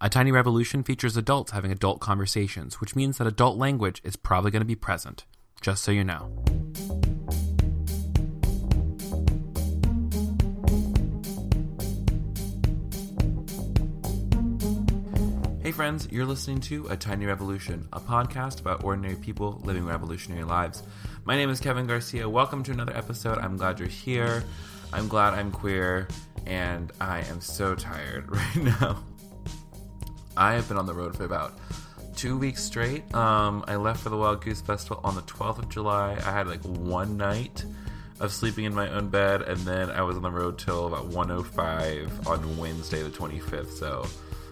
A Tiny Revolution features adults having adult conversations, which means that adult language is probably going to be present. Just so you know. Hey friends, you're listening to A Tiny Revolution, a podcast about ordinary people living revolutionary lives. My name is Kevin Garcia. Welcome to another episode. I'm glad you're here. I'm glad I'm queer, and I am so tired right now. I have been on the road for about two weeks straight. Um, I left for the Wild Goose Festival on the 12th of July. I had like one night of sleeping in my own bed, and then I was on the road till about 1:05 on Wednesday, the 25th. So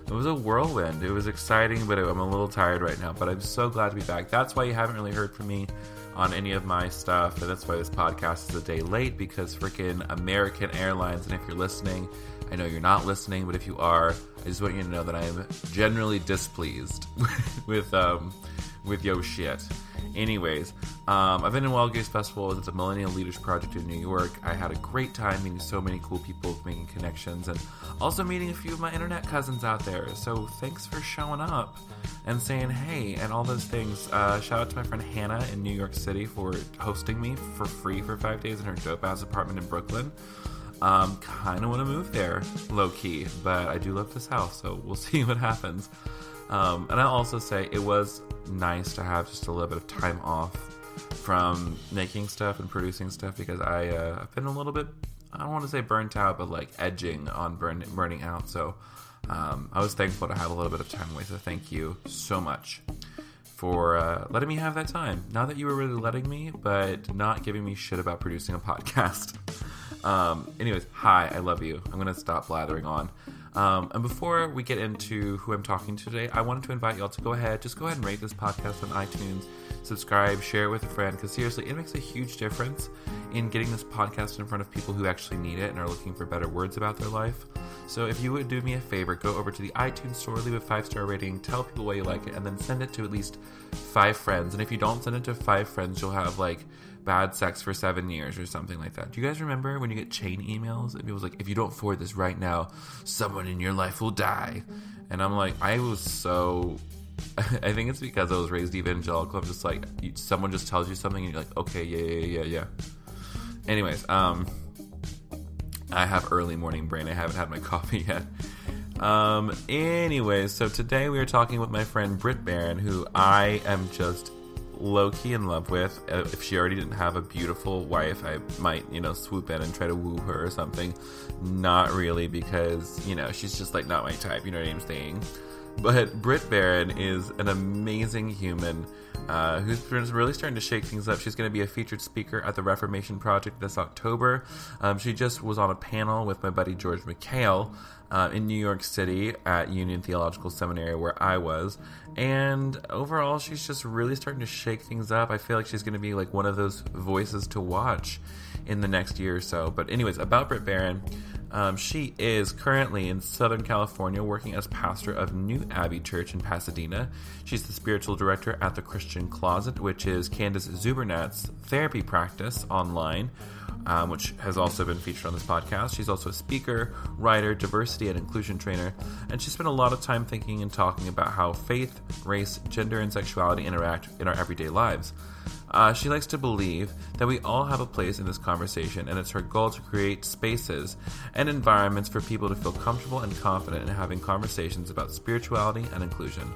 it was a whirlwind. It was exciting, but I'm a little tired right now. But I'm so glad to be back. That's why you haven't really heard from me on any of my stuff, and that's why this podcast is a day late because freaking American Airlines. And if you're listening, I know you're not listening, but if you are, I just want you to know that I am generally displeased with um, with yo shit. Anyways, um, I've been in Wild Goose Festival. It's a Millennial Leaders Project in New York. I had a great time meeting so many cool people, making connections, and also meeting a few of my internet cousins out there. So thanks for showing up and saying hey and all those things. Uh, shout out to my friend Hannah in New York City for hosting me for free for five days in her dope ass apartment in Brooklyn. Um, kind of want to move there, low key, but I do love this house, so we'll see what happens. Um, and I'll also say it was nice to have just a little bit of time off from making stuff and producing stuff because I, uh, I've been a little bit, I don't want to say burnt out, but like edging on burn, burning out. So um, I was thankful to have a little bit of time away. So thank you so much for uh, letting me have that time. Not that you were really letting me, but not giving me shit about producing a podcast. Um, anyways, hi, I love you. I'm going to stop blathering on. Um, and before we get into who I'm talking to today, I wanted to invite y'all to go ahead, just go ahead and rate this podcast on iTunes, subscribe, share it with a friend, because seriously, it makes a huge difference in getting this podcast in front of people who actually need it and are looking for better words about their life. So if you would do me a favor, go over to the iTunes store, leave a five star rating, tell people why you like it, and then send it to at least five friends. And if you don't send it to five friends, you'll have like bad sex for seven years or something like that. Do you guys remember when you get chain emails and people's like, if you don't forward this right now, someone in your life will die? And I'm like, I was so. I think it's because I was raised evangelical. I'm just like, someone just tells you something and you're like, okay, yeah, yeah, yeah, yeah. Anyways, um, I have early morning brain. I haven't had my coffee yet. Um, anyways, so today we are talking with my friend Brit Barron, who I am just low key in love with. Uh, if she already didn't have a beautiful wife, I might, you know, swoop in and try to woo her or something. Not really, because, you know, she's just like not my type, you know what I'm saying? But Brit Barron is an amazing human uh, who's really starting to shake things up. She's going to be a featured speaker at the Reformation Project this October. Um, she just was on a panel with my buddy George Mekhail uh, in New York City at Union Theological Seminary, where I was. And overall, she's just really starting to shake things up. I feel like she's going to be like one of those voices to watch in the next year or so. But, anyways, about Brit Barron. Um, she is currently in Southern California working as pastor of New Abbey Church in Pasadena. She's the spiritual director at the Christian Closet, which is Candice Czubernat's therapy practice online, um, which has also been featured on this podcast. She's also a speaker, writer, diversity and inclusion trainer, and she spent a lot of time thinking and talking about how faith, race, gender, and sexuality interact in our everyday lives. Uh, she likes to believe that we all have a place in this conversation, and it's her goal to create spaces and environments for people to feel comfortable and confident in having conversations about spirituality and inclusion.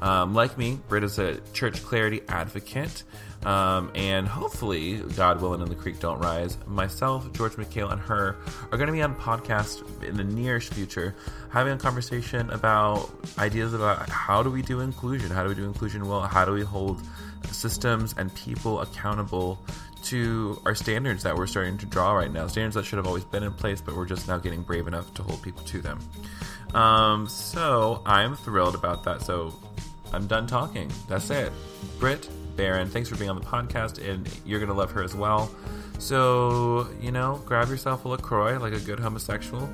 Um, like me, Brit is a church clarity advocate, um, and hopefully, God willing, and the creek don't rise. Myself, George Mekhail, and her are going to be on podcast in the nearest future, having a conversation about ideas about how do we do inclusion, how do we do inclusion well, how do we hold systems and people accountable to our standards that we're starting to draw right now. Standards that should have always been in place, but we're just now getting brave enough to hold people to them. Um, so I'm thrilled about that. So I'm done talking. That's it. Brit Barron, thanks for being on the podcast, and you're going to love her as well. So, you know, grab yourself a LaCroix like a good homosexual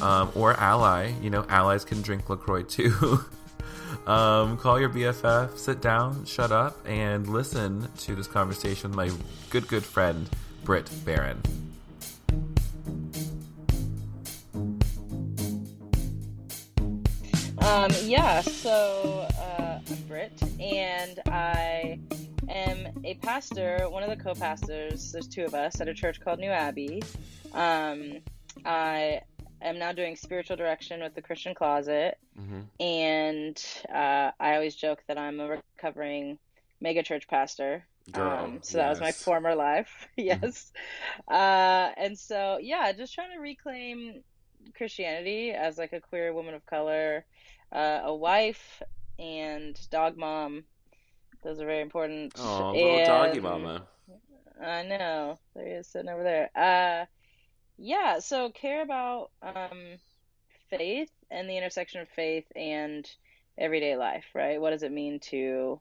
um, or ally. You know, allies can drink LaCroix too. Um, call your BFF, sit down, shut up, and listen to this conversation with my good, good friend, Brit Barron. Um, yeah, so uh, I'm Brit, and I am a pastor, one of the co pastors. There's two of us at a church called New Abbey. Um, I am now doing spiritual direction with the Christian Closet, Mm-hmm. and uh, I always joke that I'm a recovering megachurch pastor. Girl, Um, so that was my former life. yes. Uh, and so, yeah, just trying to reclaim Christianity as like a queer woman of color, uh, a wife, and dog mom. Those are very important. Oh, little doggy mama. I know. There he is sitting over there. Uh, yeah, so care about um, faith and the intersection of faith and everyday life, right? What does it mean to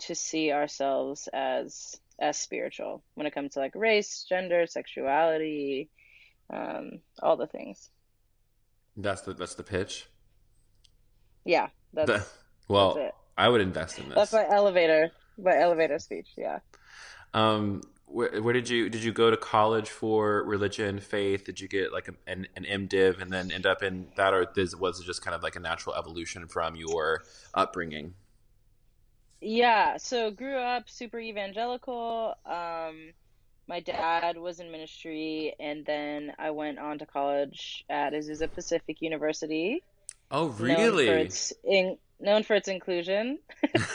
to see ourselves as as spiritual when it comes to like race, gender, sexuality, um, all the things. That's the that's the pitch. Yeah, that's The- well, that's. I would invest in this. That's my elevator, my elevator speech. Yeah. Um, where, where did you did you go to college for religion, faith? Did you get like a, an an MDiv and then end up in that, or this, was it just kind of like a natural evolution from your upbringing? Yeah, so grew up super evangelical. Um, my dad was in ministry, and then I went on to college at Azusa Pacific University, Oh, known for really? its in, known for its inclusion.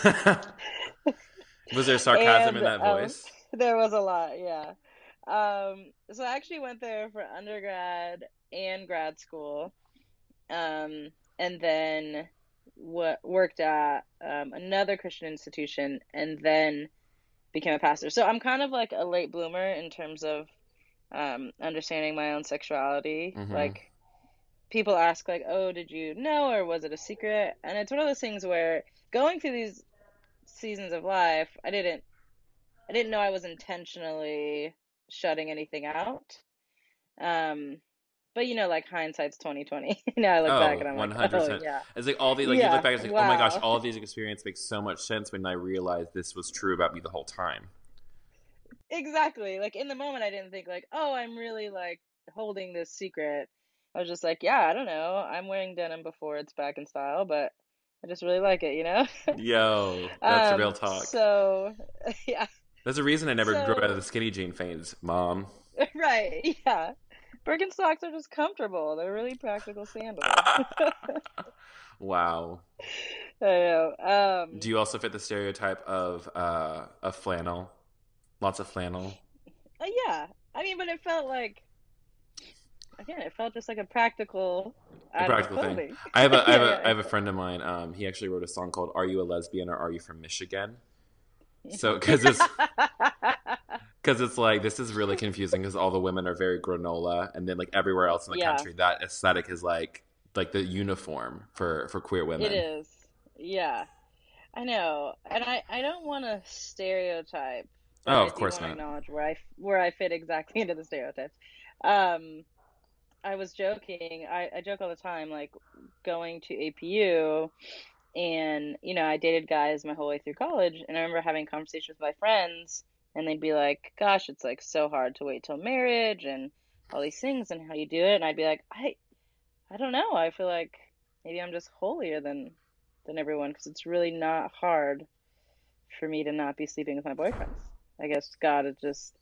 was there sarcasm in And, that um, voice? There was a lot, yeah. Um, so I actually went there for undergrad and grad school, um, and then w worked at um, another Christian institution, and then became a pastor. So I'm kind of like a late bloomer in terms of um, understanding my own sexuality. Mhm. Like people ask, like, "Oh, did you know, or was it a secret?" And it's one of those things where going through these seasons of life, I didn't I didn't know I was intentionally shutting anything out. Um, but you know, like hindsight's twenty twenty. now I look Oh, back and I'm like, 100%. oh yeah, It's like all the like you look back, it's like oh my gosh, all of these experiences make so much sense when I realized this was true about me the whole time. exactly. Like in the moment, I didn't think like, oh, I'm really like holding this secret. I was just like, yeah, I don't know. I'm wearing denim before it's back in style, but I just really like it, you know? Yo, that's Um, real talk. So, yeah, There's a reason I never so- grew out of the skinny jean phase, mom. right, yeah. Birkenstocks are just comfortable. They're really practical sandals. wow. I know. Um, Do you also fit the stereotype of uh, a flannel? Lots of flannel. uh, yeah, I mean, but it felt like again, it felt just like a practical, A practical thing. I have a I have Yeah, a yeah. I have a friend of mine. Um, he actually wrote a song called "Are You a Lesbian or Are You from Michigan?" So because it's because it's like this is really confusing because all the women are very granola, and then like everywhere else in the Yeah. country, that aesthetic is like like the uniform for for queer women. It is. Yeah. I know. And I, I don't want to stereotype. Oh, of course not. Acknowledge where I where I fit exactly into the stereotypes. Um, I was joking. I, I joke all the time, like going to APU, and you know, I dated guys my whole way through college, and I remember having conversations with my friends, and they'd be like, "Gosh, it's like so hard to wait till marriage and all these things, and how you do it." And I'd be like, "I, I don't know. I feel like maybe I'm just holier than than everyone because it's really not hard for me to not be sleeping with my boyfriends. I guess God has just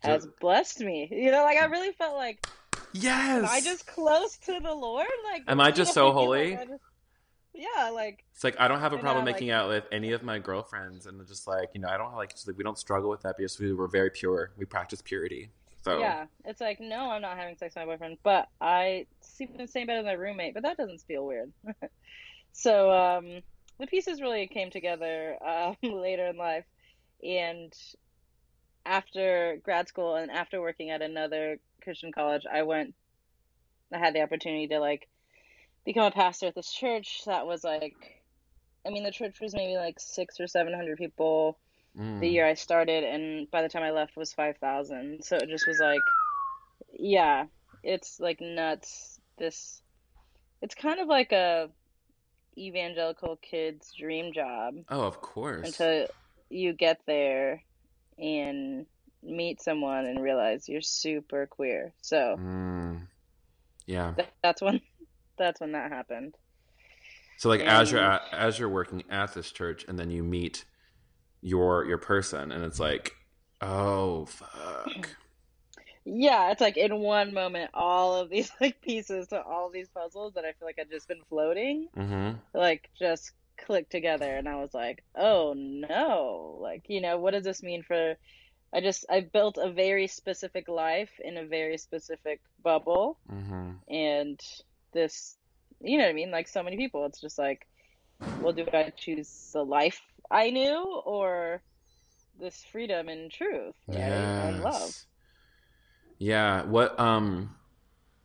has blessed me. You know, like I really felt like Yes. am I just close to the Lord? Like Am I just so like, holy? I just- yeah, like It's like I don't have a problem know, making like- out with any of my girlfriends, and just like you know, I don't like we don't struggle with that because we were very pure. We practice purity. So yeah, it's like no, I'm not having sex with my boyfriend, but I sleep in the same bed as my roommate. But that doesn't feel weird. so um, the pieces really came together um, later in life, and after grad school and after working at another Christian college, I went. I had the opportunity to like become a pastor at this church that was like, I mean, the church was maybe like six or seven hundred people Mm. the year I started, and by the time I left, was five thousand. So it just was like, yeah, it's like nuts. This, it's kind of like a evangelical kid's dream job Oh, of course. until you get there and meet someone and realize you're super queer. So Mm. Yeah. th- that's when that's when that happened. So like as you're at, as you're working at this church, and then you meet your your person, and it's like, oh fuck, Yeah, it's like in one moment, all of these like pieces to all these puzzles that I feel like had just been floating, mm-hmm. like just clicked together, and I was like, oh no, like you know, what does this mean for? I just I built a very specific life in a very specific bubble, Mm-hmm. and this, you know what I mean? Like so many people, it's just like, well, do I choose the life I knew or this freedom and truth, right? And love. Yeah. What um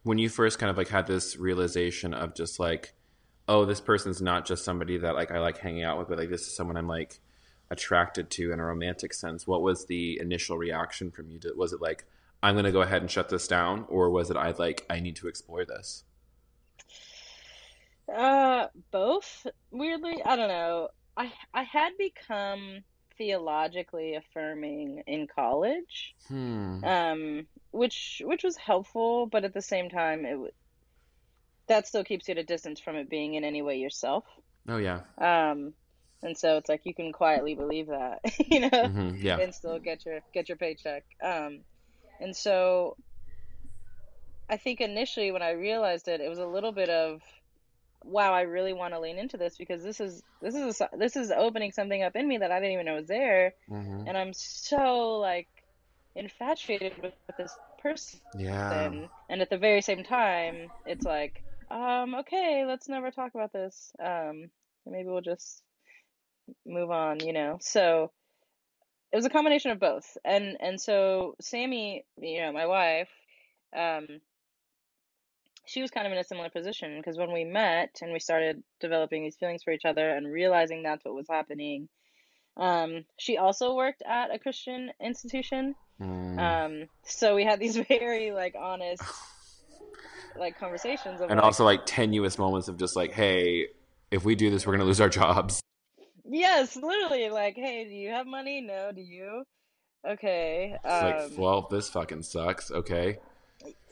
when you first kind of like had this realization of just like, oh, this person's not just somebody that like I like hanging out with, but like this is someone I'm like attracted to in a romantic sense. What was the initial reaction from you? Was it like I'm going to go ahead and shut this down, or was it I like I need to explore this? Uh, both. Weirdly, I don't know. I I had become theologically affirming in college, Hmm. um, which which was helpful, but at the same time, it w- that still keeps you at a distance from it being in any way yourself. Oh yeah. Um, and so it's like you can quietly believe that, you know, hmm Yeah. and still get your get your paycheck. Um, and so I think initially when I realized it, it was a little bit of, wow, I really want to lean into this because this is this is a, this is opening something up in me that I didn't even know was there, hmm and I'm so like infatuated with, with this person, Yeah. and at the very same time, it's like, um, okay, let's never talk about this. Um, maybe we'll just move on, you know. So it was a combination of both, and and so Sammy, you know, my wife, um, she was kind of in a similar position because when we met and we started developing these feelings for each other and realizing that's what was happening, um, she also worked at a Christian institution. Mm. Um, so we had these very like honest like conversations of and like, also like tenuous moments of just like, hey, if we do this, we're gonna lose our jobs. yes, literally like, hey, do you have money? No, do you? Okay. It's Um, like, well, this fucking sucks. Okay.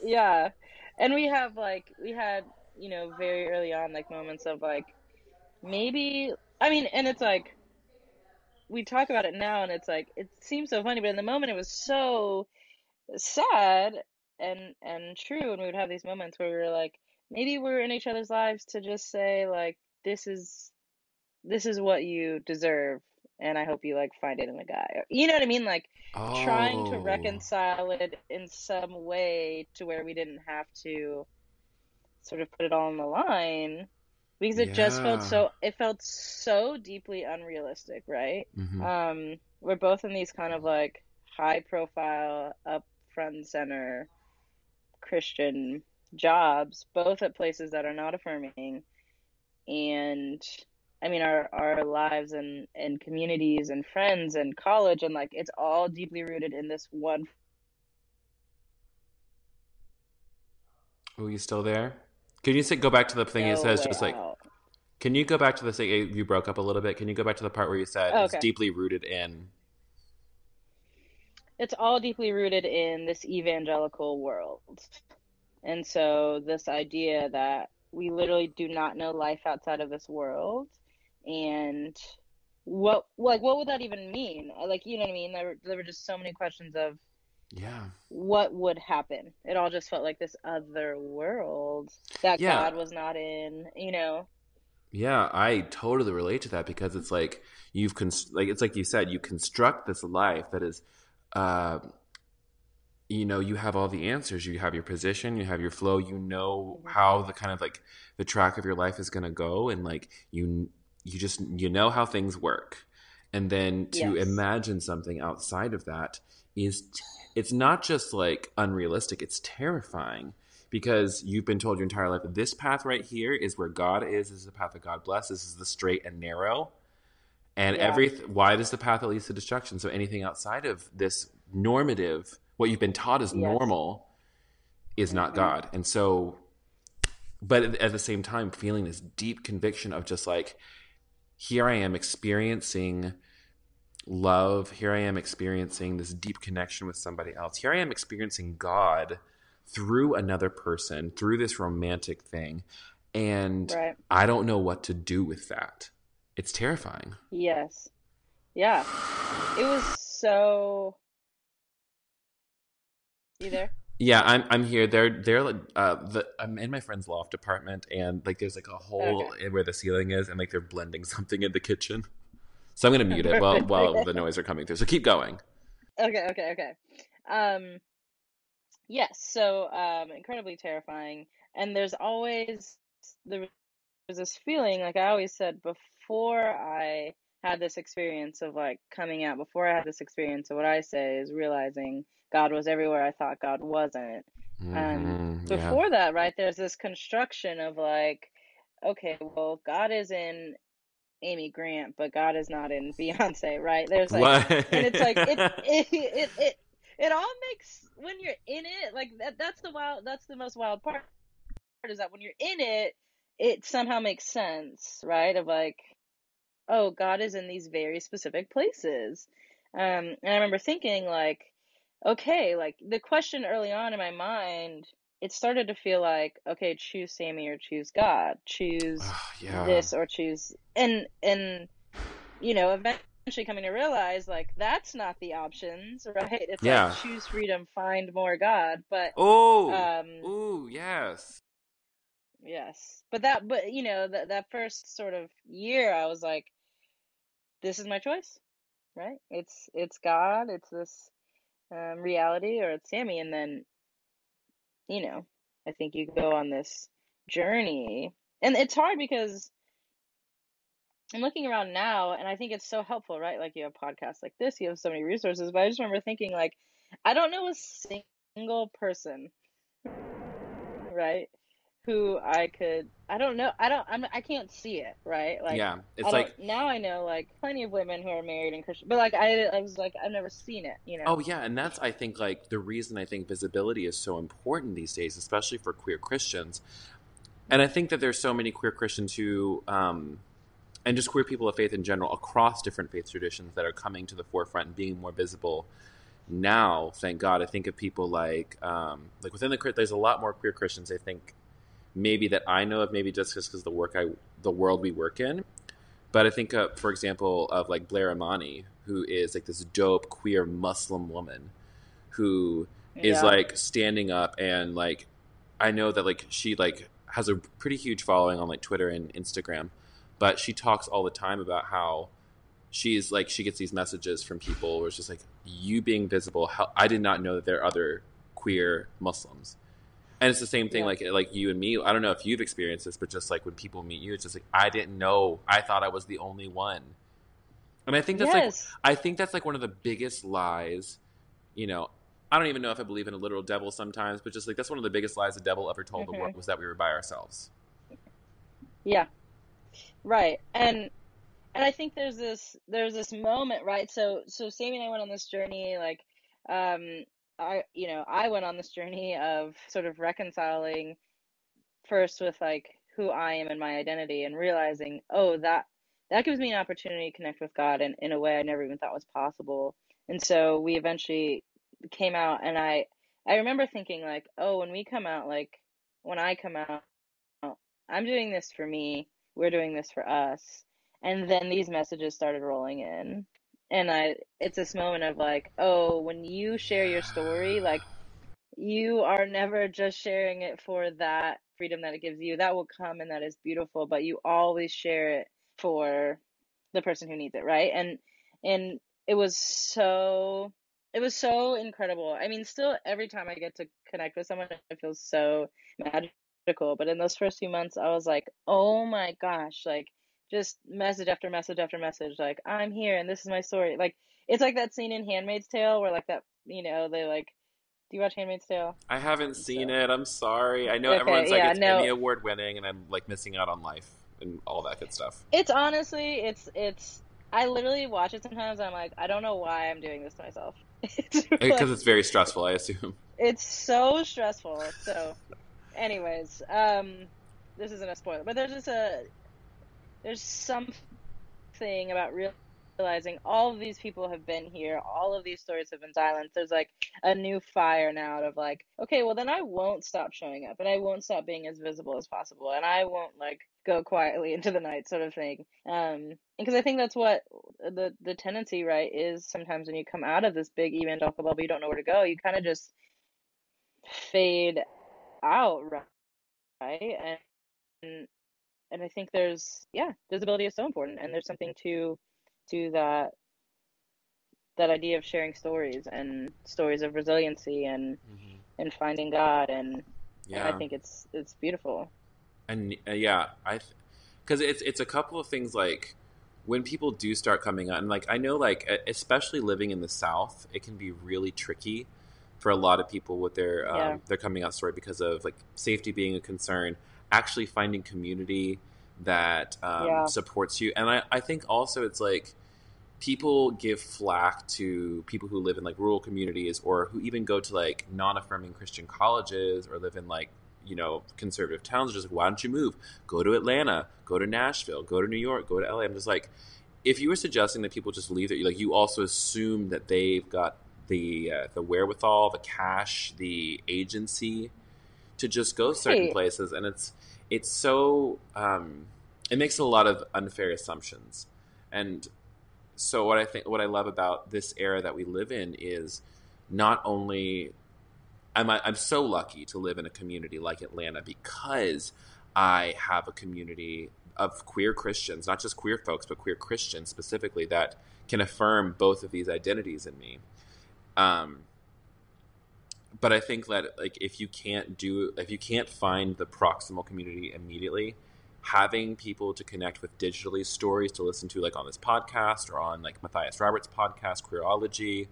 yeah and we have like we had you know very early on like moments of like maybe i mean and it's like we talk about it now and it's like it seems so funny but in the moment it was so sad and and true and we would have these moments where we were like maybe we're in each other's lives to just say like this is this is what you deserve and i hope you like find it in a guy you know what i mean like trying to Oh. reconcile it in some way to where we didn't have to sort of put it all on the line because it just felt so it felt so deeply unrealistic right Mhm. um we're both in these kind of like high profile up front and center christian jobs both at places that are not affirming and I mean our our lives and and communities and friends and college and like it's all deeply rooted in this one Oh, you still there? Can you say, go back to the thing it says just like out. can you go back to the thing you broke up a little bit? Can you go back to the part where you said Oh, it's deeply rooted in it's all deeply rooted in this evangelical world. And so this idea that we literally do not know life outside of this world and what like what would that even mean? Like you know what I mean? There were, there were just so many questions of yeah. what would happen. It all just felt like this other world that Yeah. God was not in, you know. Yeah, I totally relate to that because it's like you've cons- like it's like you said you construct this life that is uh you know you have all the answers you have your position you have your flow you know Mhm. how the kind of like the track of your life is going to go and like you you just you know how things work and then to Yes. imagine something outside of that is t- it's not just like unrealistic it's terrifying because you've been told your entire life this path right here is where God is. This is the path that God bless. This is the straight and narrow. And Yeah. every wide is the path that leads to destruction. So anything outside of this normative, what you've been taught is Yes. normal, is not Mhm. God. And so, but at the same time, feeling this deep conviction of just like, here I am experiencing love. Here I am experiencing this deep connection with somebody else. Here I am experiencing God through another person, through this romantic thing. And Right. I don't know what to do with that. It's terrifying. Yes. Yeah. It was so. You there? Yeah, I'm I'm here. They're they're like, uh the I'm in my friend's loft apartment and like there's like a hole in where the ceiling is and like they're blending something in the kitchen. So I'm gonna mute it while while the noise are coming through. So keep going. Okay, okay, okay. Um, yes, so um, incredibly terrifying. And there's always there was this feeling, like I always said before I had this experience of like coming out, before I had this experience of what I say is realizing God was everywhere I thought God wasn't. Mhm, yeah. Before that, right, there's this construction of like, okay, well, God is in Amy Grant, but God is not in Beyonce, right? There's like What? and it's like it it, it it it all makes when you're in it like that that's the wild that's the most wild part is that when you're in it it somehow makes sense right of like oh god is in these very specific places um and i remember thinking like okay like the question early on in my mind it started to feel like okay choose sammy or choose god choose Ah, yeah. this or choose and and you know eventually coming to realize like that's not the options right it's Yeah. like choose freedom find more god but Oh. um Ooh, yes. yes but that but you know that that first sort of year i was like this is my choice right it's it's god it's this um, reality or it's sammy and then you know i think you go on this journey and it's hard because I'm looking around now and I think it's so helpful, right? Like you have podcasts like this, you have so many resources, but I just remember thinking like I don't know a single person, right? Who I could I don't know I don't I'm I can't see it, right? Like yeah. It's like now I know like plenty of women who are married and Christian, but like I I was like I've never seen it, you know. Oh yeah, and that's I think like the reason I think visibility is so important these days, especially for queer Christians. And I think that there's so many queer Christians who, um, and just queer people of faith in general across different faith traditions that are coming to the forefront and being more visible now. Thank God. I think of people like, um, like within the crit, there's a lot more queer Christians. I think maybe that I know of, maybe just because the work I, the world we work in. But I think, uh, for example, of like Blair Imani, who is like this dope queer Muslim woman who is Yeah. like standing up and like I know that like she like has a pretty huge following on like Twitter and Instagram, but she talks all the time about how she's like she gets these messages from people where it's just like you being visible. How I did not know that there are other queer Muslims, and it's the same thing Yeah. like like you and me. I don't know if you've experienced this, but just like when people meet you, it's just like I didn't know. I thought I was the only one, and I think that's like. I think that's like one of the biggest lies. You know, I don't even know if I believe in a literal devil sometimes, but just like that's one of the biggest lies the devil ever told the Mhm. world was that we were by ourselves. Yeah. Right. And and I think there's this there's this moment, right? So so Sammy and I went on this journey like um I you know, I went on this journey of sort of reconciling first with like who I am and my identity and realizing, oh, that that gives me an opportunity to connect with God in, in a way I never even thought was possible. And so we eventually came out and I I remember thinking like, oh, when we come out, like when I come out, I'm doing this for me, we're doing this for us. And then these messages started rolling in. And I it's this moment of like, oh, when you share your story, like you are never just sharing it for that freedom that it gives you. That will come and that is beautiful, but you always share it for the person who needs it, right? And and it was so it was so incredible. I mean, still every time I get to connect with someone, it feels so magical. But in those first few months, I was like, oh my gosh, like just message after message after message, like I'm here and this is my story. Like it's like that scene in Handmaid's Tale where like that, you know, they like. Do you watch Handmaid's Tale? I haven't seen So- it. I'm sorry. I know Okay, everyone's like yeah, it's no. Emmy award winning, and I'm like missing out on life and all that good stuff. It's honestly, it's it's. I literally watch it sometimes. I'm like, I don't know why I'm doing this to myself. It's Because like- it's very stressful, I assume. It's so stressful. So, anyways, um, this isn't a spoiler, but there's just a there's something about realizing all of these people have been here, all of these stories have been silenced. There's like a new fire now of like, okay, well then I won't stop showing up and I won't stop being as visible as possible and I won't like go quietly into the night sort of thing. Um because I think that's what the the tendency, right, is sometimes when you come out of this big evangelical bubble, you don't know where to go. You kind of just fade out, right? And and and I think there's yeah, visibility is so important, and there's something to to that that idea of sharing stories and stories of resiliency and mm-hmm. and finding God and yeah, I think it's it's beautiful. And uh, yeah, I because it's it's a couple of things like when people do start coming out and like I know like especially living in the South, it can be really tricky for a lot of people with their um, yeah. their coming out story because of like safety being a concern actually finding community that um, yeah. supports you. And I, I think also it's like people give flack to people who live in like rural communities or who even go to like non-affirming Christian colleges or live in like you know conservative towns. Just like, why don't you move? Go to Atlanta, go to Nashville, go to New York, go to LA. I'm just like, if you were suggesting that people just leave it, like you also assume that they've got the uh, the wherewithal, the cash, the agency to just go certain places, and it's it's so um, it makes a lot of unfair assumptions, and so what I think what I love about this era that we live in is not only I'm I'm so lucky to live in a community like Atlanta because I have a community of queer Christians, not just queer folks, but queer Christians specifically that can affirm both of these identities in me. Um, but I think that like if you can't do if you can't find the proximal community immediately, having people to connect with digitally, stories to listen to like on this podcast or on like Matthias Roberts' podcast, Queerology,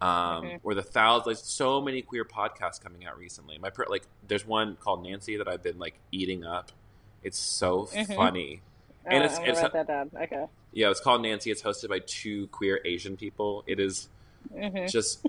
um, mm-hmm. or the thousands, like so many queer podcasts coming out recently. My like, there's one called Nancy that I've been like eating up. It's so mm-hmm. funny, oh, and it's, it's that down. Okay. Yeah, it's called Nancy. It's hosted by two queer Asian people. It is Mm-hmm. Just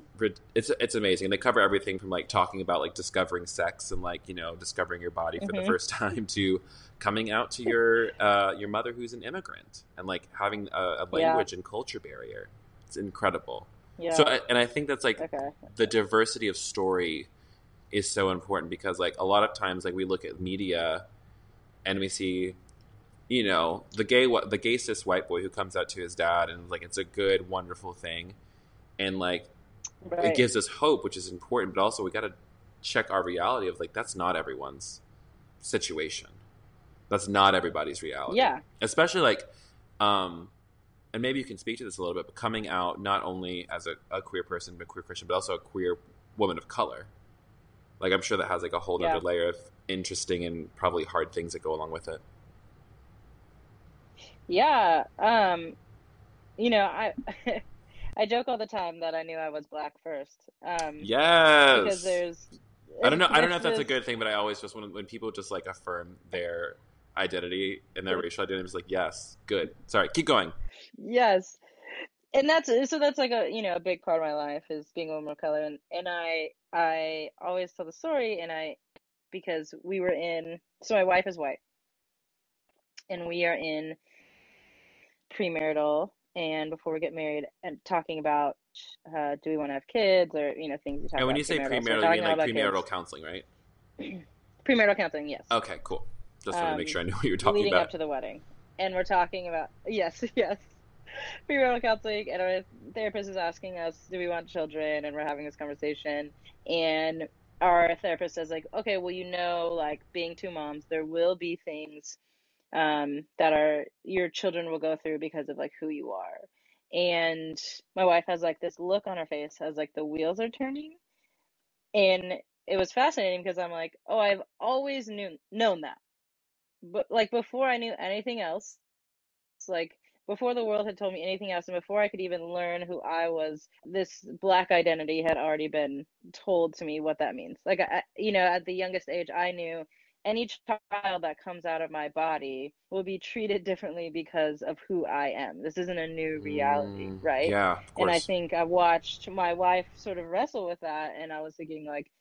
it's it's amazing. They cover everything from like talking about like discovering sex and like you know discovering your body for mm-hmm. the first time to coming out to your uh, your mother who's an immigrant and like having a, a language yeah. and culture barrier. It's incredible. Yeah. So and I think that's like okay. the diversity of story is so important because like a lot of times like we look at media and we see you know the gay the gay cis white boy who comes out to his dad and like it's a good wonderful thing and like right. it gives us hope, which is important. But also, we got to check our reality of like that's not everyone's situation. That's not everybody's reality. Yeah. Especially like, um, and maybe you can speak to this a little bit, but coming out not only as a, a queer person, but queer Christian, but also a queer woman of color. Like I'm sure that has like a whole other layer of interesting and probably hard things that go along with it. Yeah. Um, you know, I I joke all the time that I knew I was black first. Um, yes. Because there's. I don't know. I don't know if that's a good thing, but I always just when when people just like affirm their identity and their racial identity, I'm just like, yes, good. Sorry, keep going. Yes, and that's so that's like a you know a big part of my life is being a woman of color, and and I I always tell the story, and I because we were in so my wife is white, and we are in premarital and before we get married and talking about uh, do we want to have kids or you know things you talk and when you say premarital, so you mean like premarital kids. counseling, right? premarital counseling, yes. Okay, cool. Just want um, to make sure I knew what you were talking about. leading up to the wedding, and we're talking about yes, yes, premarital counseling, and our therapist is asking us, do we want children, and we're having this conversation, and our therapist says like, okay, well, you know, like being two moms, there will be things um, that are your children will go through because of like who you are. And my wife has like this look on her face as like the wheels are turning. And it was fascinating because I'm like, oh, I've always knew known that. But like before I knew anything else, it's like before the world had told me anything else and before I could even learn who I was, this black identity had already been told to me what that means. Like I, you know, at the youngest age I knew any child that comes out of my body will be treated differently because of who I am. This isn't a new reality, mm, right? Yeah, And I think I watched my wife sort of wrestle with that, and I was thinking like,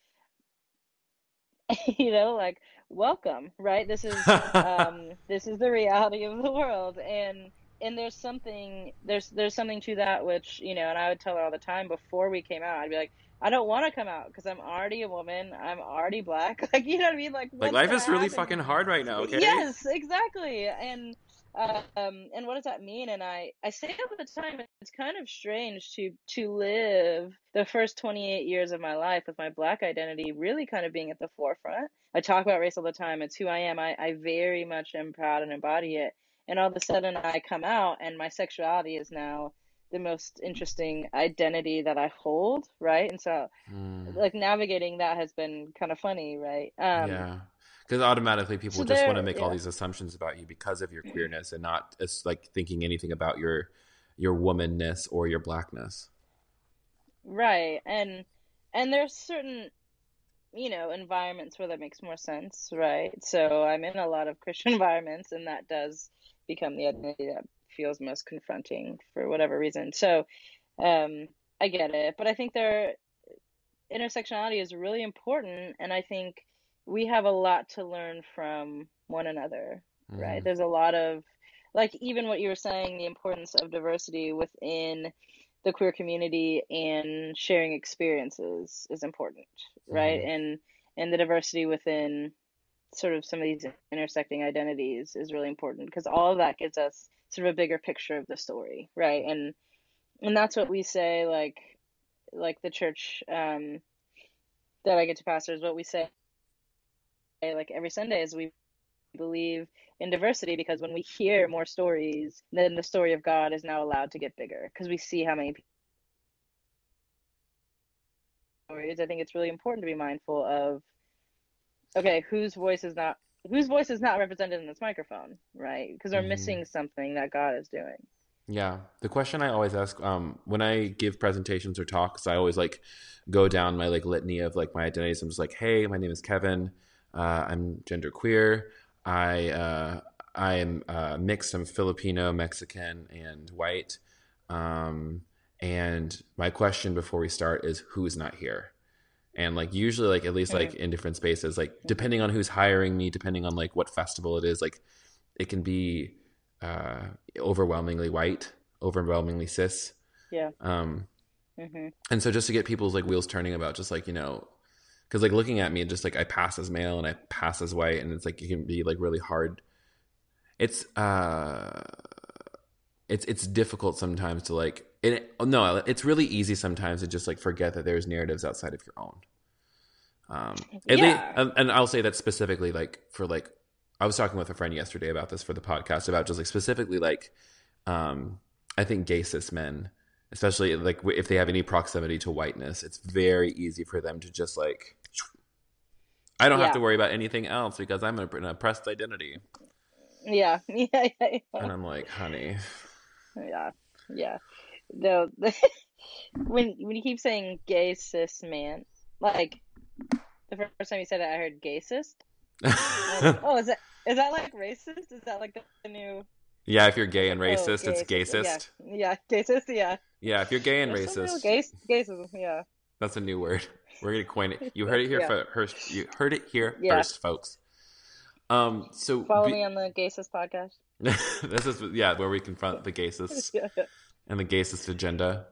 you know, like welcome, right? This is um, this is the reality of the world, and and there's something there's there's something to that which you know and i would tell her all the time before we came out i'd be like i don't want to come out because i'm already a woman i'm already black like you know what i mean like like life is really fucking hard right now okay yes exactly and um, and what does that mean? And I, I say all the time, it's kind of strange to to live the first 28 years of my life with my black identity really kind of being at the forefront. I talk about race all the time. It's who I am. I, I very much am proud and embody it. And all of a sudden, I come out, and my sexuality is now the most interesting identity that I hold, right? And so, mm. like navigating that has been kind of funny, right? Um, yeah because automatically people so just want to make yeah. all these assumptions about you because of your queerness and not as like thinking anything about your your womanness or your blackness right and and there's certain you know environments where that makes more sense right so i'm in a lot of christian environments and that does become the identity that feels most confronting for whatever reason so um i get it but i think there intersectionality is really important and i think we have a lot to learn from one another, mm-hmm. right? There's a lot of like even what you were saying, the importance of diversity within the queer community and sharing experiences is important, right? Mm-hmm. And and the diversity within sort of some of these intersecting identities is really important because all of that gives us sort of a bigger picture of the story, right? And and that's what we say like like the church um that I get to pastor is what we say like every Sunday is we believe in diversity because when we hear more stories, then the story of God is now allowed to get bigger because we see how many stories. I think it's really important to be mindful of okay, whose voice is not whose voice is not represented in this microphone, right? Because we're mm-hmm. missing something that God is doing. Yeah, the question I always ask um, when I give presentations or talks, I always like go down my like litany of like my identities. I'm just like, hey, my name is Kevin. Uh, I'm genderqueer. I uh, I am uh, mixed. I'm Filipino, Mexican, and white. Um, and my question before we start is, who's not here? And like usually, like at least like in different spaces, like depending on who's hiring me, depending on like what festival it is, like it can be uh, overwhelmingly white, overwhelmingly cis. Yeah. Um, mm-hmm. and so just to get people's like wheels turning about just like you know because like looking at me and just like i pass as male and i pass as white and it's like it can be like really hard it's uh it's it's difficult sometimes to like it no it's really easy sometimes to just like forget that there's narratives outside of your own um and, yeah. they, and i'll say that specifically like for like i was talking with a friend yesterday about this for the podcast about just like specifically like um i think gay cis men especially like if they have any proximity to whiteness it's very easy for them to just like i don't yeah. have to worry about anything else because i'm an oppressed identity yeah, yeah. and i'm like honey yeah yeah no when when you keep saying gay cis man like the first time you said it i heard gay cis like, oh is that is that like racist is that like the new yeah, if you're gay and oh, racist, oh, it's gayist. Yeah, yeah, gayist. Yeah. Yeah, if you're gay and There's racist, gay, gaysism. Yeah. That's a new word. We're gonna coin it. You heard it here yeah. first. You heard it here yeah. first, folks. Um. So follow be, me on the Gaysis podcast. this is yeah, where we confront the Gaysis yeah. And the gayest agenda.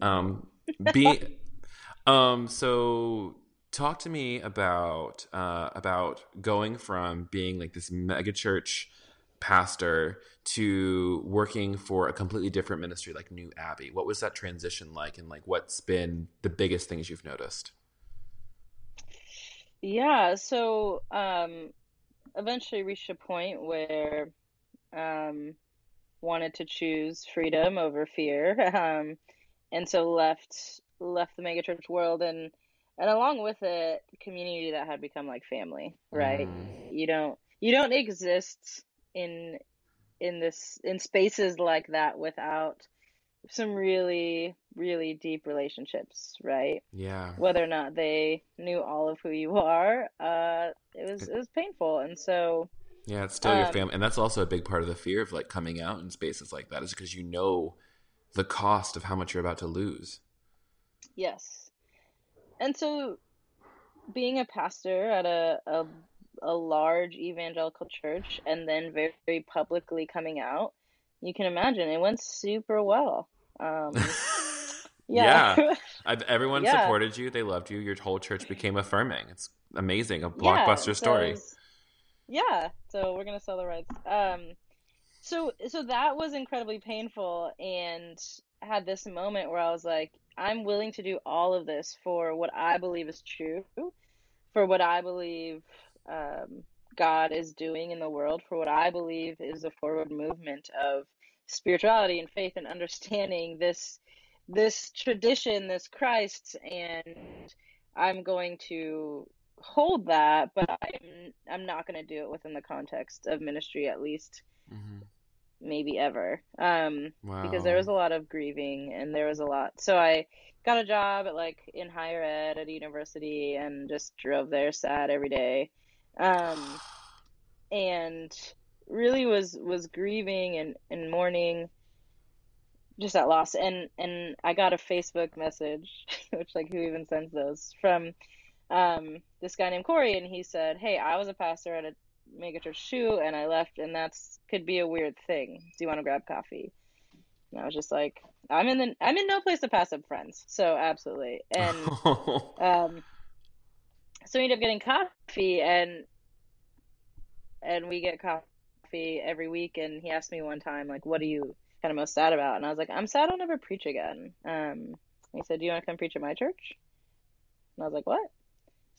Um. Be. um. So talk to me about uh about going from being like this mega church pastor to working for a completely different ministry like New Abbey. What was that transition like and like what's been the biggest things you've noticed? Yeah, so um eventually reached a point where um wanted to choose freedom over fear. Um and so left left the megachurch world and and along with it community that had become like family, right? Mm. You don't you don't exist in in this in spaces like that without some really really deep relationships right yeah whether or not they knew all of who you are uh it was it was painful and so yeah it's still um, your family and that's also a big part of the fear of like coming out in spaces like that is because you know the cost of how much you're about to lose yes and so being a pastor at a, a a large evangelical church and then very, very publicly coming out you can imagine it went super well. Um, Yeah. yeah. I've, everyone Yeah. supported you. They loved you. Your whole church became affirming. It's amazing. A Yeah, blockbuster so story. it's- yeah, so we're gonna sell the rights. Um, so so that was incredibly painful, and had this moment where I was like, I'm willing to do all of this for what I believe is true, for what I believe um, God is doing in the world, for what I believe is a forward movement of spirituality and faith and understanding this this tradition, this Christ, and I'm going to hold that, but I'm I'm not going to do it within the context of ministry, at least Mhm. maybe ever. Um, Wow. because there was a lot of grieving and there was a lot. So I got a job at like in higher ed at a university and just drove there sad every day. Um, and really was was grieving and, and mourning just that loss and and I got a Facebook message which like who even sends those from um this guy named Corey and he said hey I was a pastor at a megachurch too and I left and that's could be a weird thing do you want to grab coffee and I was just like I'm in the I'm in no place to pass up friends so absolutely and um, so we end up getting coffee, and and we get coffee every week. And he asked me one time, like, "What are you kind of most sad about?" And I was like, "I'm sad I'll never preach again." Um, he said, "Do you want to come preach at my church?" And I was like, "What?"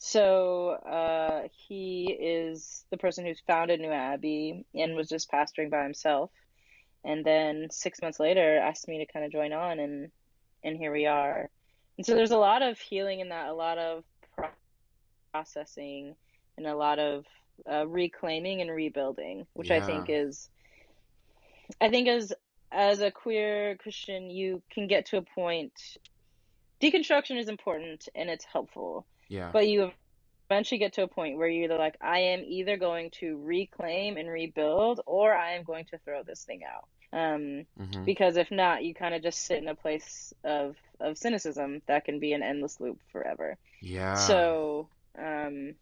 So uh, he is the person who's founded New Abbey and was just pastoring by himself. And then six months later, asked me to kind of join on, and and here we are. And so there's a lot of healing in that, a lot of processing, and a lot of uh, reclaiming and rebuilding, which I think is, I think as as a queer Christian, you can get to a point. Deconstruction is important and it's helpful, yeah. but you eventually get to a point where you're like, I am either going to reclaim and rebuild, or I am going to throw this thing out. Um, Mhm. because if not, you kind of just sit in a place of of cynicism that can be an endless loop forever. Yeah. So, um,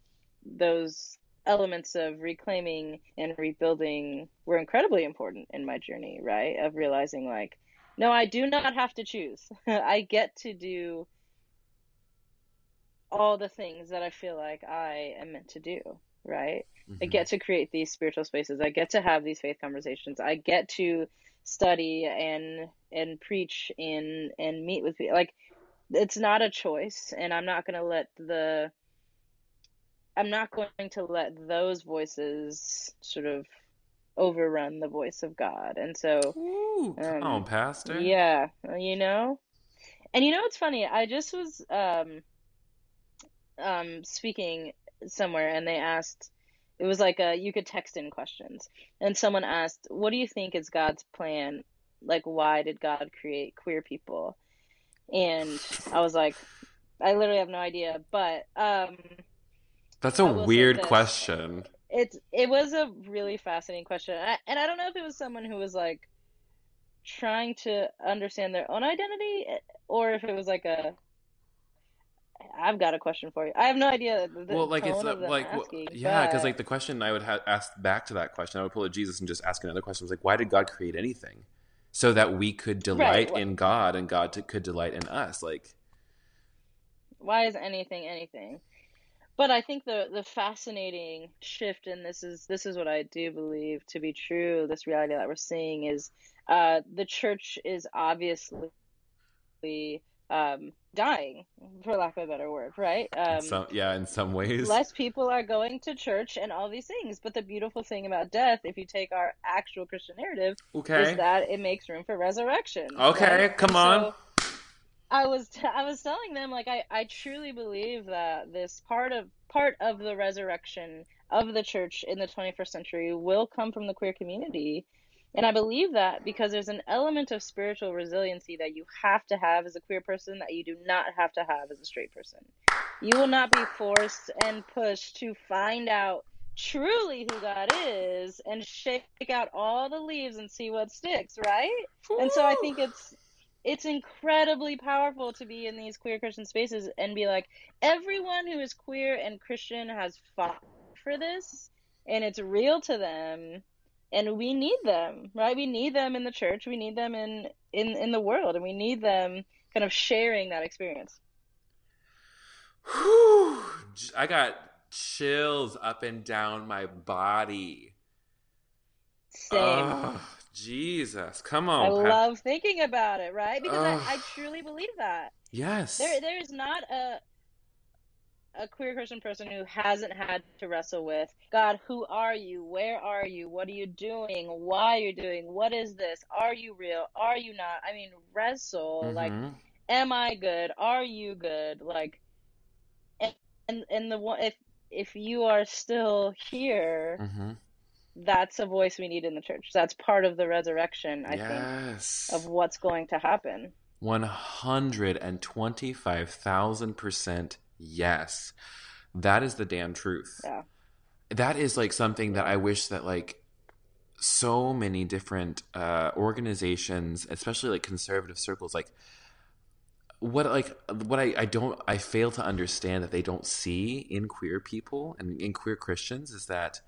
those elements of reclaiming and rebuilding were incredibly important in my journey, right? Of realizing, like, no, I do not have to choose. I get to do all the things that I feel like I am meant to do, right? I Mhm. get to create these spiritual spaces. I get to have these faith conversations. I get to study and and preach and and meet with people. Like it's not a choice, and I'm not going to let the I'm not going to let those voices sort of overrun the voice of God. And so, Ooh, come um, on, Pastor. yeah, you know. And you know what's funny? I just was um um speaking somewhere and they asked it was like a you could text in questions. And someone asked what do you think is God's plan? Like why did God create queer people? And I was like I literally have no idea but um That's a weird question. it's it was a really fascinating question. I, and I don't know if it was someone who was like trying to understand their own identity or if it was like a I've got a question for you. I have no idea. The well, like it's uh, like asking, yeah, because but- like the question I would ha- ask back to that question, I would pull at Jesus and just ask another question. I Was like, why did God create anything? So that we could delight Right. in God and God to, could delight in us. Like, why is anything anything but i think the the fascinating shift and this is this is what i do believe to be true this reality that we're seeing is uh the church is obviously um dying for lack of a better word right um some, yeah, in some ways. less people are going to church and all these things but the beautiful thing about death if you take our actual christian narrative okay. is that it makes room for resurrection Okay, right? come on. so I was t- I was telling them like I I truly believe that this part of part of the resurrection of the church in the 21st century will come from the queer community. And I believe that because there's an element of spiritual resiliency that you have to have as a queer person that you do not have to have as a straight person. You will not be forced and pushed to find out truly who God is and shake out all the leaves and see what sticks, right? And so I think it's it's incredibly powerful to be in these queer Christian spaces and be like, everyone who is queer and Christian has fought for this and it's real to them. And we need them, right? We need them in the church, we need them in in in the world, and we need them kind of sharing that experience. Whew. I got chills up and down my body. Same. Oh, Jesus, come on. I Pat. love thinking about it, right? Because I, I truly believe that. yes. There there is not a a queer Christian person who hasn't had to wrestle with God, who are you? Where are you? What are you doing? Why are you doing? What is this? Are you real? Are you not? I mean, wrestle like Mhm. am I good? Are you good? Like and and, and the one if if you are still here, Mhm. that's a voice we need in the church. That's part of the resurrection, I think, of what's going to happen. 125,000% yes. That is the damn truth. Yeah. That is like something that I wish that like so many different uh, organizations, especially like conservative circles, like what like what I, I don't I fail to understand that they don't see in queer people and in queer Christians is that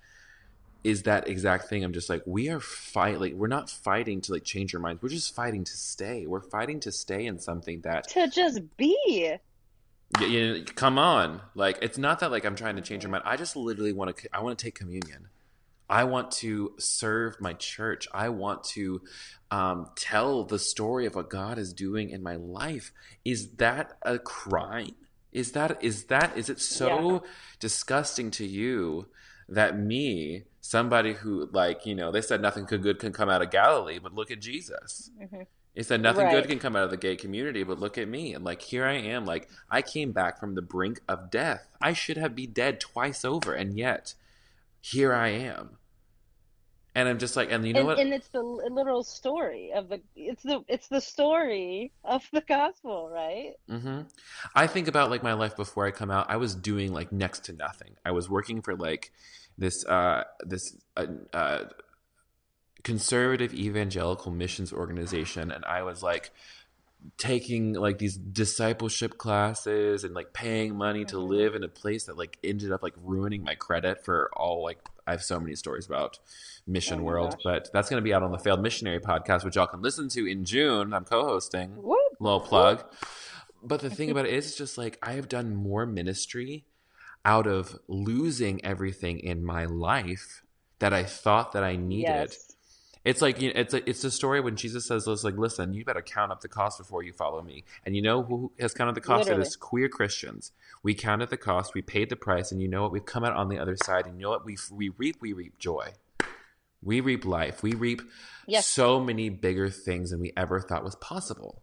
is that exact thing. I'm just like we are fight like we're not fighting to like change our minds. We're just fighting to stay. We're fighting to stay in something that To just be. Y- you come on. Like it's not that like I'm trying to change your mind. I just literally want to I want to take communion. I want to serve my church. I want to um, tell the story of what God is doing in my life. Is that a crime? Is that is that is it so disgusting to you that me, somebody who like you know they said nothing could good can come out of Galilee, but look at Jesus. Mhm. It said nothing Right. good can come out of the gay community, but look at me. And like here I am, like I came back from the brink of death. I should have been dead twice over, and yet here I am. And I'm just like, and you know and, what? and it's the literal story of the it's the it's the story of the gospel, right? Mm-hmm. I think about like my life before I come out. I was doing like next to nothing. I was working for like this uh, this uh, uh, conservative evangelical missions organization, and I was like taking like these discipleship classes and like paying money to Mhm. live in a place that like ended up like ruining my credit for all like I have so many stories about Mission Oh World, gosh. but that's going to be out on the Failed Missionary podcast, which y'all can listen to in June. I'm co-hosting Whoop. little plug. But the thing about it is just like I have done more ministry out of losing everything in my life that I thought that I needed. Yes. It's like you know, it's a, it's a story when Jesus says, "It's like, listen, you better count up the cost before you follow me." And you know who has counted the cost? It Literally. is queer Christians. We counted the cost, we paid the price, and you know what? We've come out on the other side, and you know what? We we reap, we reap joy. We reap life. We reap Yes. so many bigger things than we ever thought was possible.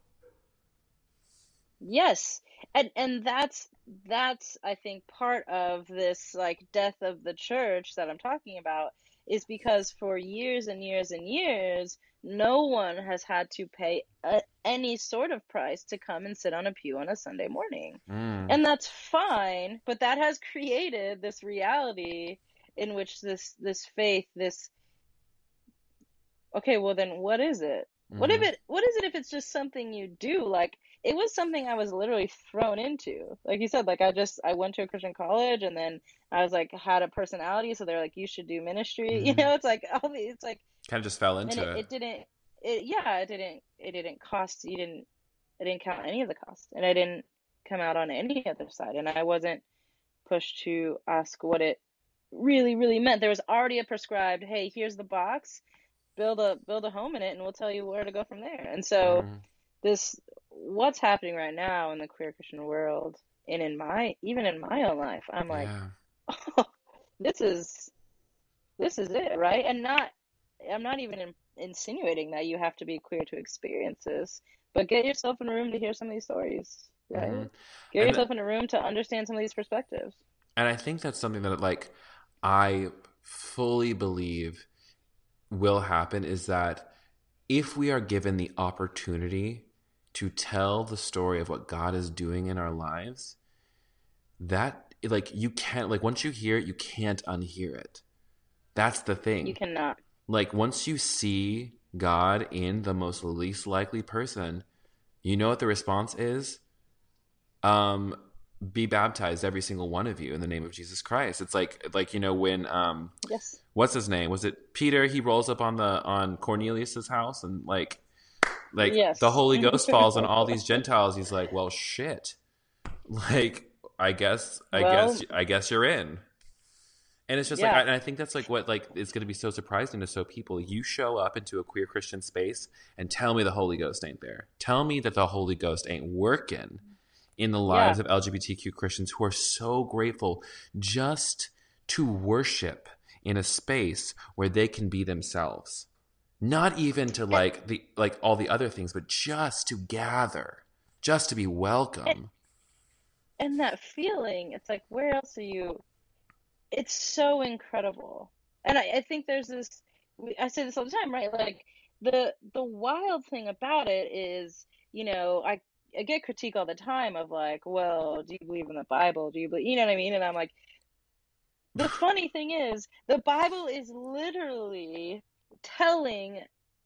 Yes. And and that's that's I think part of this like death of the church that I'm talking about is because for years and years and years no one has had to pay a, any sort of price to come and sit on a pew on a Sunday morning. Mm. And that's fine, but that has created this reality in which this this faith this okay, well then what is it? What if Mhm. it what is it if it's just something you do? Like it was something I was literally thrown into. Like you said, like I just I went to a Christian college and then I was like had a personality, so they're like you should do ministry. You Mhm. know, it's like all the it's like kind of just fell into it, it didn't it yeah, it didn't it didn't cost you didn't it didn't count any of the cost. And I didn't come out on any other side and I wasn't pushed to ask what it really, really meant. There was already a prescribed, hey, here's the box, build a build a home in it and we'll tell you where to go from there. And so Mhm. this what's happening right now in the queer Christian world and in my even in my own life, I'm like, yeah. oh, this is this is it, right? And not I'm not even in, insinuating that you have to be queer to experience this, but get yourself in a room to hear some of these stories, right? Mhm. Get yourself in a room to understand some of these perspectives. And I think that's something that like I fully believe will happen is that if we are given the opportunity to tell the story of what God is doing in our lives, that like you can't like once you hear it, you can't unhear it. That's the thing. You cannot. like once you see God in the most least likely person, you know what the response is? Um be baptized every single one of you in the name of Jesus Christ. It's like like you know when um yes. what's his name? Was it Peter? He rolls up on the on Cornelius's house and like like Yes. the Holy Ghost falls on all these Gentiles. He's like, "Well, shit." Like I guess I Well- guess I guess you're in. And it's just like, I- and I think that's like what like is going to be so surprising to so people. You show up into a queer Christian space and tell me the Holy Ghost ain't there. Tell me that the Holy Ghost ain't working in the lives of LGBTQ Christians who are so grateful just to worship in a space where they can be themselves. Not even to like the like all the other things, but just to gather, just to be welcome. and that feeling it's like where else are you it's so incredible and I, I think there's this. I say this all the time right like the the wild thing about it is you know i i get critique all the time of like well do you believe in the bible do you believe you know what i mean and i'm like the funny thing is the bible is literally telling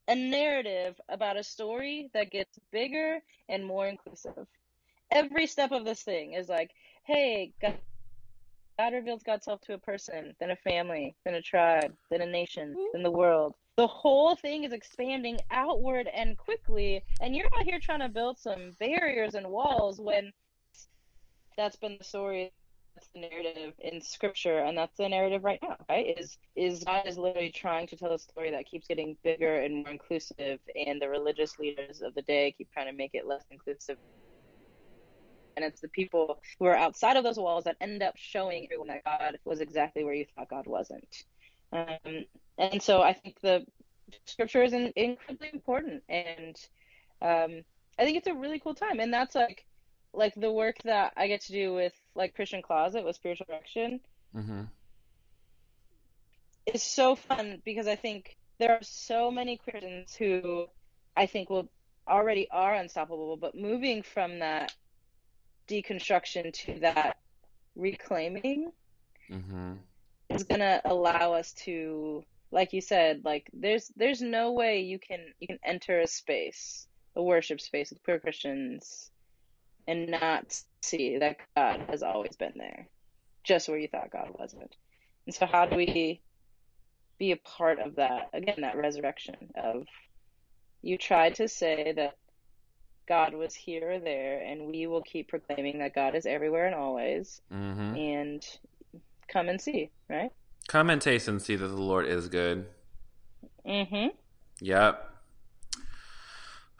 a narrative about a story that gets bigger and more inclusive every step of this thing is like, hey, God, God reveals God's self to a person, then a family, then a tribe, then a nation, then the world. The whole thing is expanding outward and quickly, and you're out here trying to build some barriers and walls when that's been the story, the narrative in Scripture, and that's the narrative right now, right? Is is God is literally trying to tell a story that keeps getting bigger and more inclusive, and the religious leaders of the day keep trying to make it less inclusive and it's the people who are outside of those walls that end up showing everyone that God was exactly where you thought God wasn't. Um, and so I think the scripture is in, incredibly important, and um, I think it's a really cool time. And that's like like the work that I get to do with like Christian Closet with spiritual direction Mm-hmm. is so fun because I think there are so many Christians who I think will already are unstoppable, but moving from that deconstruction to that reclaiming Mm-hmm. is gonna allow us to, like you said, like there's there's no way you can you can enter a space, a worship space with queer Christians, and not see that God has always been there, just where you thought God wasn't. And so, how do we be a part of that? Again, that resurrection of you tried to say that God was here or there, and we will keep proclaiming that God is everywhere and always, Mm-hmm. and come and see, right? Come and taste and see that the Lord is good. Mm-hmm. Yep.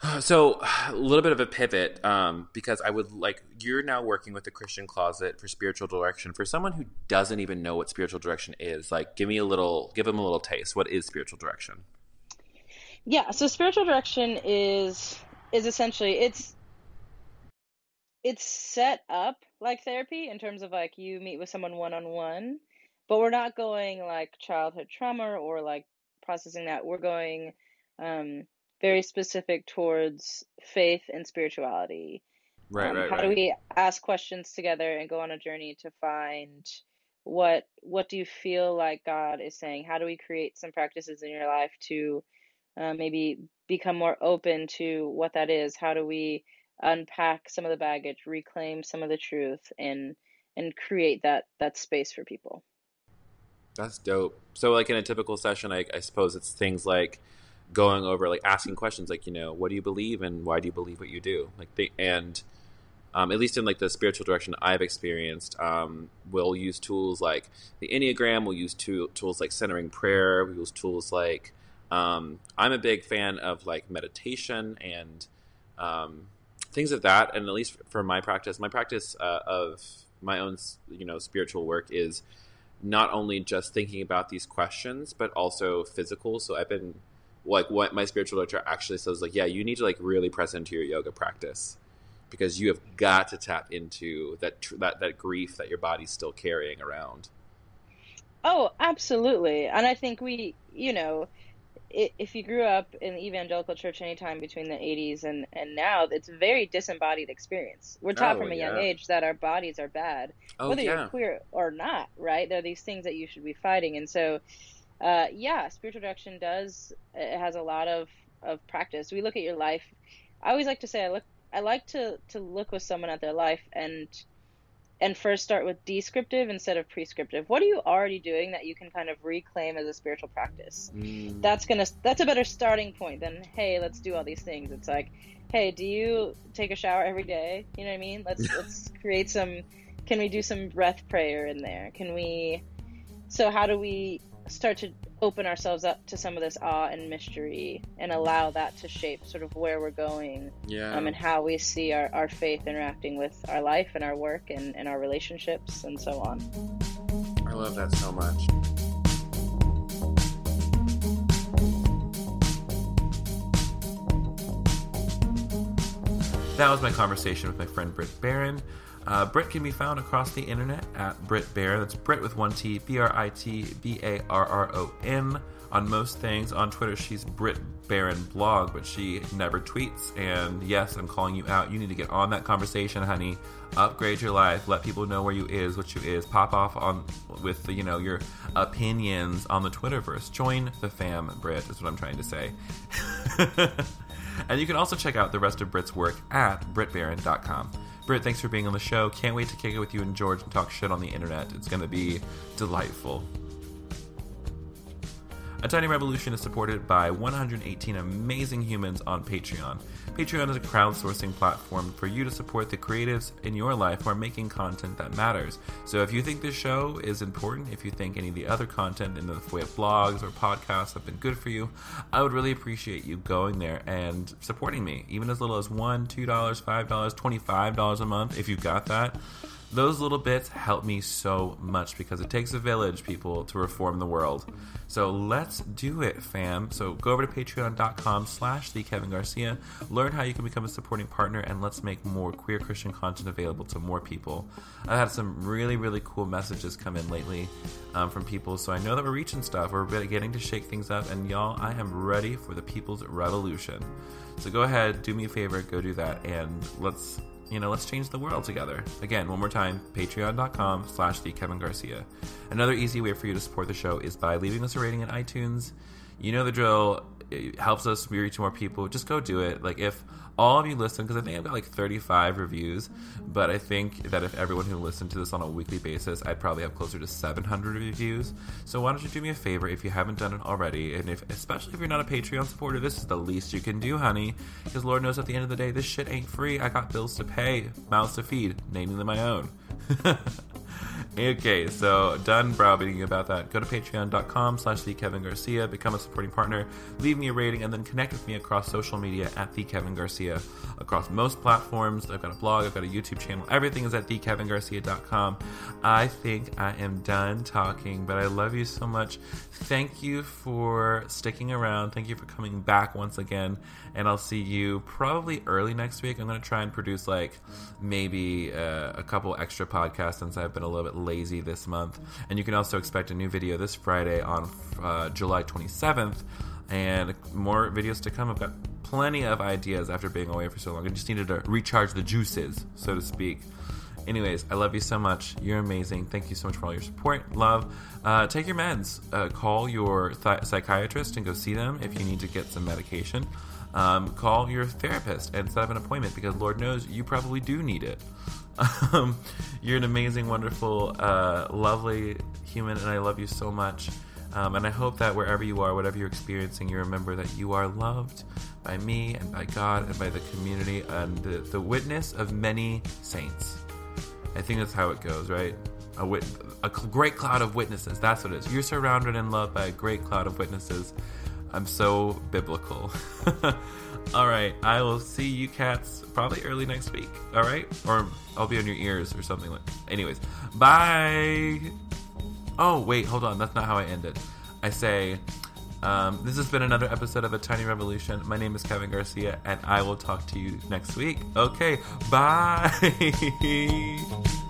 So a little bit of a pivot, um, because I would like you're now working with the Christian Closet for spiritual direction. For someone who doesn't even know what spiritual direction is, like give me a little, give them a little taste. What is spiritual direction? Yeah, so spiritual direction is is essentially it's it's set up like therapy in terms of like you meet with someone one on one, but we're not going like childhood trauma or like processing that. We're going um very specific towards faith and spirituality. Right, Um, right, how right. do we ask questions together and go on a journey to find what what do you feel like God is saying? How do we create some practices in your life to uh, maybe become more open to what that is? How do we unpack some of the baggage, reclaim some of the truth, and and create that that space for people? That's dope. So, like in a typical session, I, I suppose it's things like going over, like asking questions, like you know, what do you believe and why do you believe what you do? Like, the, and um, at least in like the spiritual direction I've experienced, um, we'll use tools like the Enneagram. We'll use tool, tools like centering prayer. We use tools like um, I'm a big fan of like meditation and um, things of that. And at least for my practice, my practice uh, of my own, you know, spiritual work is not only just thinking about these questions, but also physical. So I've been like what my spiritual director actually says, like, yeah, you need to like really press into your yoga practice because you have got to tap into that tr- that that grief that your body's still carrying around. Oh, absolutely. And I think we, you know, if you grew up in the evangelical church anytime between the 80s and, and now, it's a very disembodied experience. We're taught Oh, from a young age that our bodies are bad, Oh whether yeah, you're queer or not, right? There are these things that you should be fighting. And so, uh, yeah, spiritual direction does, it has a lot of, of practice. We look at your life. I always like to say, I look, I like to, to look with someone at their life and and first start with descriptive instead of prescriptive. What are you already doing that you can kind of reclaim as a spiritual practice? Mm. That's gonna that's a better starting point than hey, let's do all these things. It's like, hey, do you take a shower every day? You know what I mean? Let's let's create some. Can we do some breath prayer in there? Can we? So how do we start to open ourselves up to some of this awe and mystery and allow that to shape sort of where we're going yeah. um, and how we see our, our faith interacting with our life and our work and, and our relationships and so on. I love that so much. That was my conversation with my friend Brit Barron. Uh, Brit can be found across the internet at Brit Bear. That's Brit with one T, B R I T B A R R O N. On most things, on Twitter, she's Brit Barron blog, but she never tweets. And yes, I'm calling you out. You need to get on that conversation, honey. Upgrade your life. Let people know where you is, what you is. Pop off on with the, you know your opinions on the Twitterverse. Join the fam, Brit. Is what I'm trying to say. and you can also check out the rest of Brit's work at britbarron.com. Brit, thanks for being on the show. Can't wait to kick it with you and George and talk shit on the internet. It's going to be delightful. A Tiny Revolution is supported by 118 amazing humans on Patreon. Patreon is a crowdsourcing platform for you to support the creatives in your life who are making content that matters. So if you think this show is important, if you think any of the other content in the way of blogs or podcasts have been good for you, I would really appreciate you going there and supporting me, even as little as $1, $2, $5, $25 a month if you've got that those little bits help me so much because it takes a village, people, to reform the world. So let's do it, fam. So go over to patreon.com slash the Kevin Garcia, learn how you can become a supporting partner, and let's make more queer Christian content available to more people. I've had some really, really cool messages come in lately um, from people, so I know that we're reaching stuff. We're getting to shake things up, and y'all, I am ready for the people's revolution. So go ahead, do me a favor, go do that, and let's you know, let's change the world together. Again, one more time, patreon.com slash the Kevin Garcia. Another easy way for you to support the show is by leaving us a rating in iTunes. You know the drill. It helps us reach more people. Just go do it. Like if all of you listen because I think I've got like 35 reviews, but I think that if everyone who listened to this on a weekly basis, I'd probably have closer to 700 reviews. So why don't you do me a favor if you haven't done it already, and if especially if you're not a Patreon supporter, this is the least you can do, honey, because Lord knows at the end of the day, this shit ain't free. I got bills to pay, mouths to feed, naming them my own. Okay, so done browbeating you about that. Go to patreon.com slash the Kevin Garcia, become a supporting partner, leave me a rating, and then connect with me across social media at the Kevin Garcia. Across most platforms, I've got a blog, I've got a YouTube channel, everything is at thekevingarcia.com. I think I am done talking, but I love you so much. Thank you for sticking around. Thank you for coming back once again. And I'll see you probably early next week. I'm going to try and produce like maybe uh, a couple extra podcasts since I've been a little bit lazy this month. And you can also expect a new video this Friday on uh, July 27th, and more videos to come. I've got plenty of ideas after being away for so long. I just needed to recharge the juices, so to speak. Anyways, I love you so much. You're amazing. Thank you so much for all your support, love. Uh, take your meds. Uh, call your th- psychiatrist and go see them if you need to get some medication. Um, call your therapist and set up an appointment because Lord knows you probably do need it. Um, you're an amazing, wonderful, uh, lovely human, and I love you so much. Um, and I hope that wherever you are, whatever you're experiencing, you remember that you are loved by me and by God and by the community and the, the witness of many saints. I think that's how it goes, right? A, wit- a great cloud of witnesses. That's what it is. You're surrounded in love by a great cloud of witnesses. I'm so biblical. All right, I will see you cats probably early next week. All right, or I'll be on your ears or something like. Anyways, bye. Oh wait, hold on. That's not how I end it. I say, um, this has been another episode of A Tiny Revolution. My name is Kevin Garcia, and I will talk to you next week. Okay, bye.